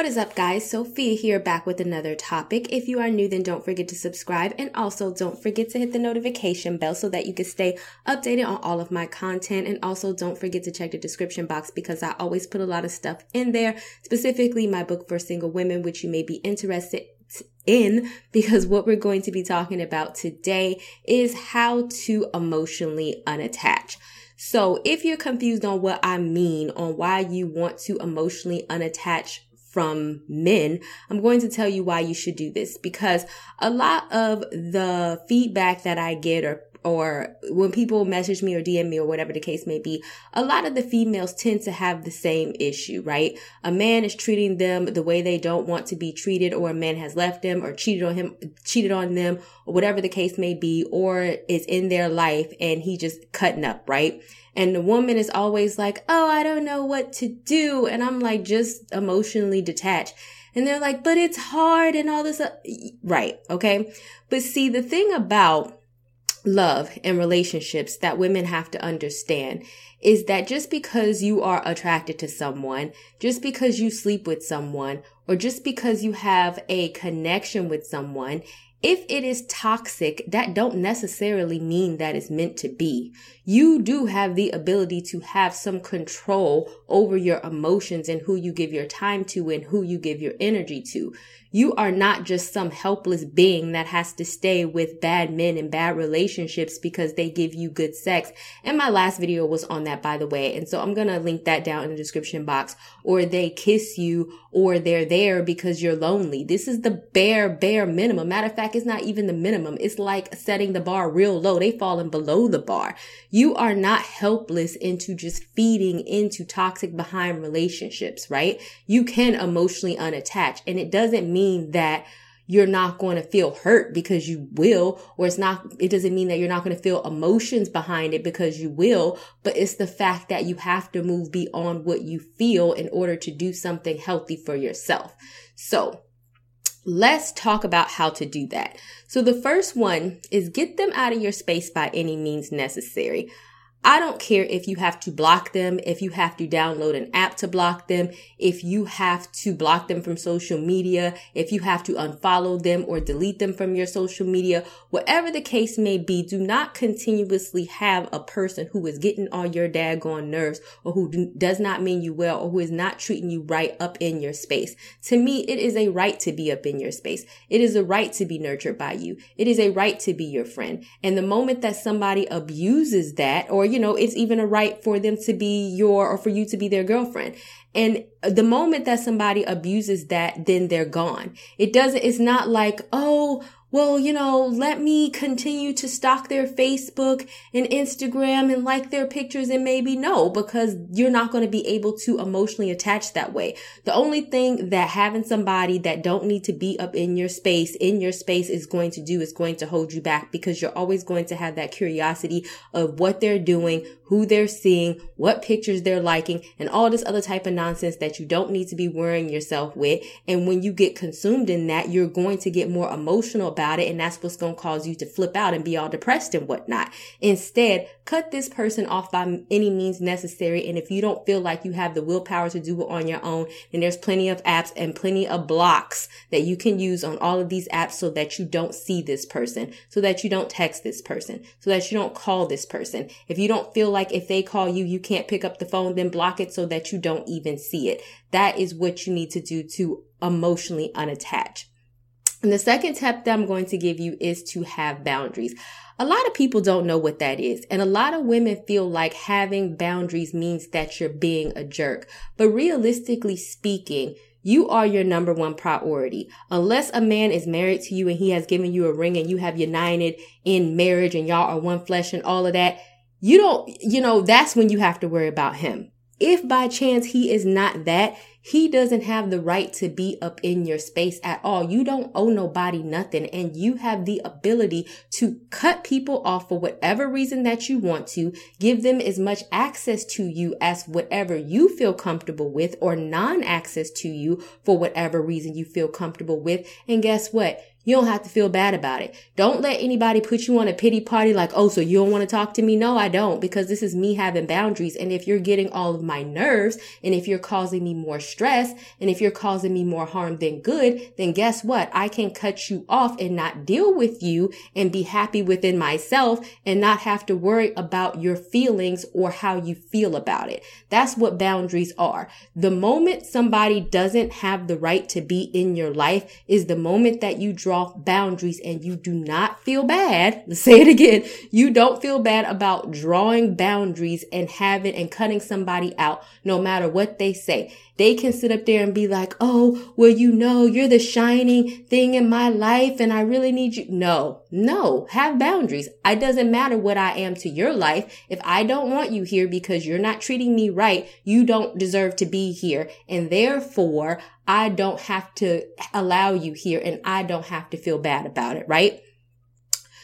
What is up, guys? Sophia here back with another topic. If you are new, then don't forget to subscribe and also don't forget to hit the notification bell so that you can stay updated on all of my content. And also don't forget to check the description box because I always put a lot of stuff in there, specifically my book for single women, which you may be interested in because what we're going to be talking about today is how to emotionally unattach. So if you're confused on what I mean on why you want to emotionally unattach from men, I'm going to tell you why you should do this because a lot of the feedback that I get or or when people message me or DM me or whatever the case may be, a lot of the females tend to have the same issue, right? A man is treating them the way they don't want to be treated, or a man has left them or cheated on him, cheated on them, or whatever the case may be, or is in their life and he just cutting up, right? And the woman is always like, Oh, I don't know what to do. And I'm like, just emotionally detached. And they're like, but it's hard and all this. Uh, right. Okay. But see, the thing about love and relationships that women have to understand is that just because you are attracted to someone, just because you sleep with someone, or just because you have a connection with someone, if it is toxic, that don't necessarily mean that it's meant to be. You do have the ability to have some control over your emotions and who you give your time to and who you give your energy to. You are not just some helpless being that has to stay with bad men and bad relationships because they give you good sex. And my last video was on that, by the way. And so I'm going to link that down in the description box or they kiss you or they're there because you're lonely. This is the bare, bare minimum. Matter of fact, it's not even the minimum. It's like setting the bar real low. They falling below the bar. You are not helpless into just feeding into toxic behind relationships, right? You can emotionally unattach and it doesn't mean that you're not going to feel hurt because you will, or it's not, it doesn't mean that you're not going to feel emotions behind it because you will, but it's the fact that you have to move beyond what you feel in order to do something healthy for yourself. So let's talk about how to do that. So the first one is get them out of your space by any means necessary. I don't care if you have to block them, if you have to download an app to block them, if you have to block them from social media, if you have to unfollow them or delete them from your social media, whatever the case may be, do not continuously have a person who is getting on your daggone nerves or who do, does not mean you well or who is not treating you right up in your space. To me, it is a right to be up in your space. It is a right to be nurtured by you. It is a right to be your friend. And the moment that somebody abuses that or you know, it's even a right for them to be your or for you to be their girlfriend. And the moment that somebody abuses that, then they're gone. It doesn't, it's not like, oh, well, you know, let me continue to stalk their Facebook and Instagram and like their pictures and maybe no, because you're not going to be able to emotionally attach that way. The only thing that having somebody that don't need to be up in your space, in your space is going to do is going to hold you back because you're always going to have that curiosity of what they're doing, who they're seeing, what pictures they're liking, and all this other type of nonsense that you don't need to be worrying yourself with. And when you get consumed in that, you're going to get more emotional about it. And that's what's going to cause you to flip out and be all depressed and whatnot. Instead, cut this person off by any means necessary. And if you don't feel like you have the willpower to do it on your own, then there's plenty of apps and plenty of blocks that you can use on all of these apps so that you don't see this person, so that you don't text this person, so that you don't call this person. If you don't feel like like if they call you, you can't pick up the phone, then block it so that you don't even see it. That is what you need to do to emotionally unattach. And the second tip that I'm going to give you is to have boundaries. A lot of people don't know what that is. And a lot of women feel like having boundaries means that you're being a jerk. But realistically speaking, you are your number one priority. Unless a man is married to you and he has given you a ring and you have united in marriage and y'all are one flesh and all of that, you don't, you know, that's when you have to worry about him. If by chance he is not that, he doesn't have the right to be up in your space at all. You don't owe nobody nothing and you have the ability to cut people off for whatever reason that you want to, give them as much access to you as whatever you feel comfortable with or non-access to you for whatever reason you feel comfortable with. And guess what? You don't have to feel bad about it. Don't let anybody put you on a pity party like, oh, so you don't want to talk to me? No, I don't, because this is me having boundaries. And if you're getting all of my nerves, and if you're causing me more stress, and if you're causing me more harm than good, then guess what? I can cut you off and not deal with you and be happy within myself and not have to worry about your feelings or how you feel about it. That's what boundaries are. The moment somebody doesn't have the right to be in your life is the moment that you draw boundaries and you do not feel bad. Let's say it again. You don't feel bad about drawing boundaries and having and cutting somebody out no matter what they say. They can sit up there and be like, Oh, well, you know, you're the shining thing in my life and I really need you. No, no, have boundaries. It doesn't matter what I am to your life. If I don't want you here because you're not treating me right, you don't deserve to be here. And therefore, I don't have to allow you here and I don't have to feel bad about it, right?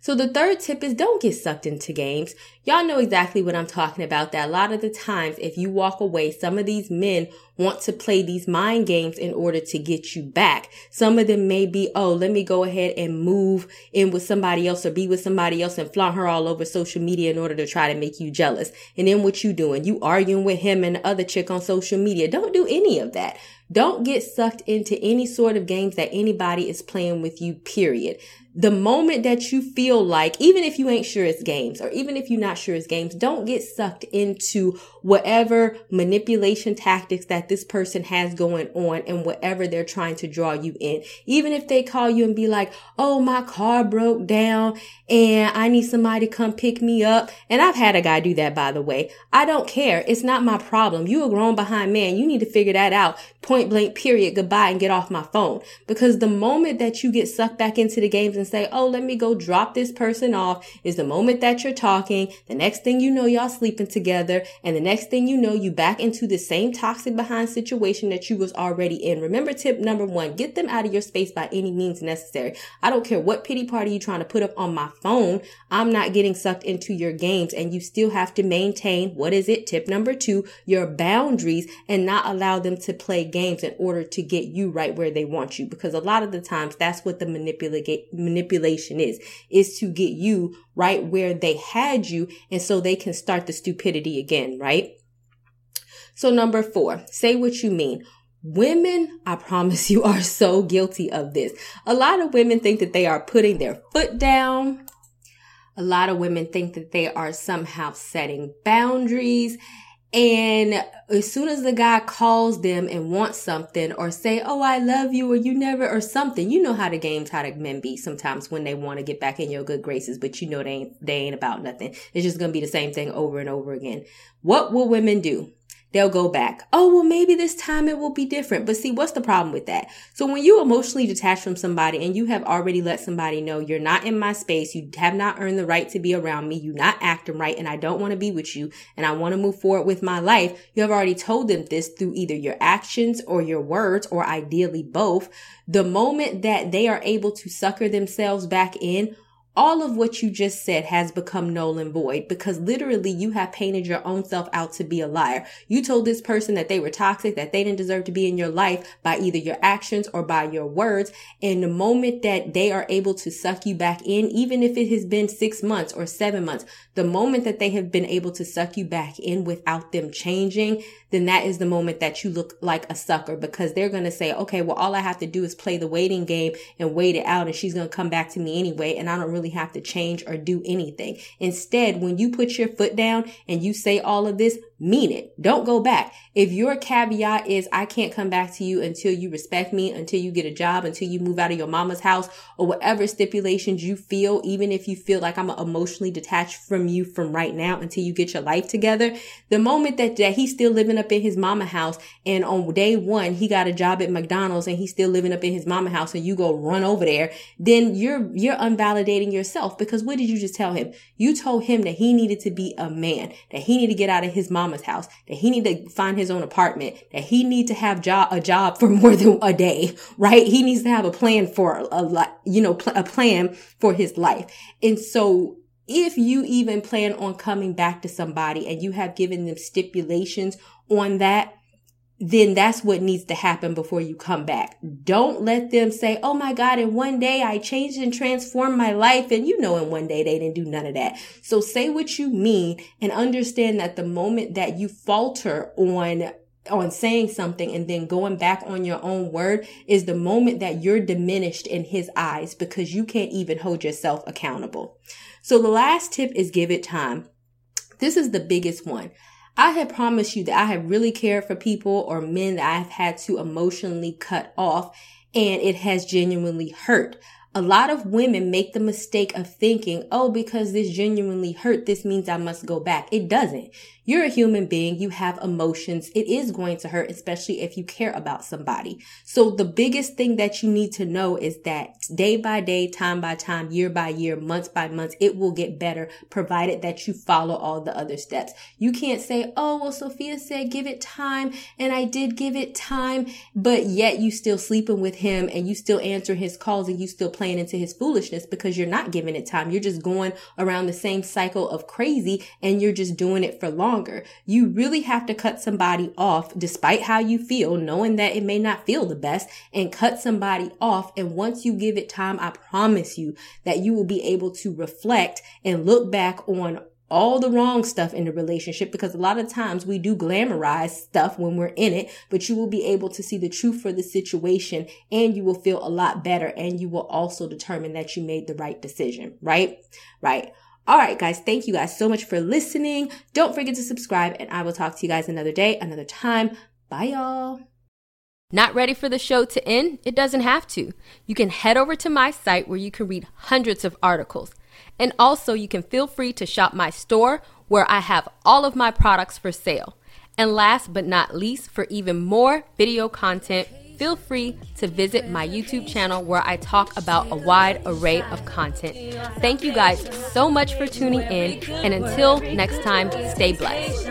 So the third tip is don't get sucked into games. Y'all know exactly what I'm talking about. That a lot of the times, if you walk away, some of these men want to play these mind games in order to get you back. Some of them may be, oh, let me go ahead and move in with somebody else or be with somebody else and flaunt her all over social media in order to try to make you jealous. And then what you doing? You arguing with him and the other chick on social media. Don't do any of that. Don't get sucked into any sort of games that anybody is playing with you, period the moment that you feel like, even if you ain't sure it's games or even if you're not sure it's games, don't get sucked into whatever manipulation tactics that this person has going on and whatever they're trying to draw you in. Even if they call you and be like, Oh, my car broke down and I need somebody to come pick me up. And I've had a guy do that, by the way. I don't care. It's not my problem. You a grown behind man. You need to figure that out. Point blank, period. Goodbye and get off my phone. Because the moment that you get sucked back into the games and say, Oh, let me go drop this person off is the moment that you're talking. The next thing you know, y'all sleeping together. And the next thing you know, you back into the same toxic behind situation that you was already in. Remember tip number one, get them out of your space by any means necessary. I don't care what pity party you trying to put up on my phone. I'm not getting sucked into your games and you still have to maintain, what is it? Tip number two, your boundaries and not allow them to play games in order to get you right where they want you. Because a lot of the times that's what the manipulation is, is to get you right where they had you. And so they can start the stupidity again, right? So number four, say what you mean. Women, I promise you, are so guilty of this. A lot of women think that they are putting their foot down. A lot of women think that they are somehow setting boundaries. And as soon as the guy calls them and wants something or say, Oh, I love you or you never or something, you know how the games, how the men be sometimes when they want to get back in your good graces, but you know they ain't, they ain't about nothing. It's just going to be the same thing over and over again. What will women do? They'll go back. Oh, well, maybe this time it will be different. But see, what's the problem with that? So when you emotionally detach from somebody and you have already let somebody know you're not in my space, you have not earned the right to be around me, you're not acting right, and I don't want to be with you, and I want to move forward with my life, you have already told them this through either your actions or your words, or ideally both. The moment that they are able to sucker themselves back in, all of what you just said has become null and void because literally you have painted your own self out to be a liar. You told this person that they were toxic, that they didn't deserve to be in your life by either your actions or by your words. And the moment that they are able to suck you back in, even if it has been six months or seven months, the moment that they have been able to suck you back in without them changing, then that is the moment that you look like a sucker because they're going to say, okay, well, all I have to do is play the waiting game and wait it out and she's going to come back to me anyway. And I don't really have to change or do anything. Instead, when you put your foot down and you say all of this, mean it. Don't go back. If your caveat is, I can't come back to you until you respect me, until you get a job, until you move out of your mama's house or whatever stipulations you feel, even if you feel like I'm emotionally detached from you from right now until you get your life together, the moment that, that he's still living up in his mama house and on day one, he got a job at McDonald's and he's still living up in his mama house and you go run over there, then you're, you're unvalidating yourself because what did you just tell him? You told him that he needed to be a man, that he needed to get out of his mama mama's house, that he need to find his own apartment, that he need to have job, a job for more than a day, right? He needs to have a plan for a, a you know, pl- a plan for his life. And so if you even plan on coming back to somebody and you have given them stipulations on that, then that's what needs to happen before you come back. Don't let them say, Oh my God, in one day I changed and transformed my life. And you know, in one day they didn't do none of that. So say what you mean and understand that the moment that you falter on on saying something and then going back on your own word is the moment that you're diminished in his eyes because you can't even hold yourself accountable. So the last tip is give it time. This is the biggest one. I have promised you that I have really cared for people or men that I've had to emotionally cut off and it has genuinely hurt. A lot of women make the mistake of thinking, oh, because this genuinely hurt, this means I must go back. It doesn't. You're a human being. You have emotions. It is going to hurt, especially if you care about somebody. So the biggest thing that you need to know is that day by day, time by time, year by year, month by month, it will get better provided that you follow all the other steps. You can't say, oh, well, Sophia said give it time and I did give it time, but yet you still sleeping with him and you still answer his calls and you still playing into his foolishness because you're not giving it time. You're just going around the same cycle of crazy and you're just doing it for long longer. You really have to cut somebody off despite how you feel, knowing that it may not feel the best and cut somebody off. And once you give it time, I promise you that you will be able to reflect and look back on all the wrong stuff in the relationship because a lot of times we do glamorize stuff when we're in it, but you will be able to see the truth for the situation and you will feel a lot better and you will also determine that you made the right decision, right? Right. All right, guys. Thank you guys so much for listening. Don't forget to subscribe and I will talk to you guys another day, another time. Bye, y'all. Not ready for the show to end? It doesn't have to. You can head over to my site where you can read hundreds of articles. And also, you can feel free to shop my store where I have all of my products for sale. And last but not least, for even more video content, feel free to visit my YouTube channel where I talk about a wide array of content. Thank you guys so much for tuning in, and until next time, stay blessed.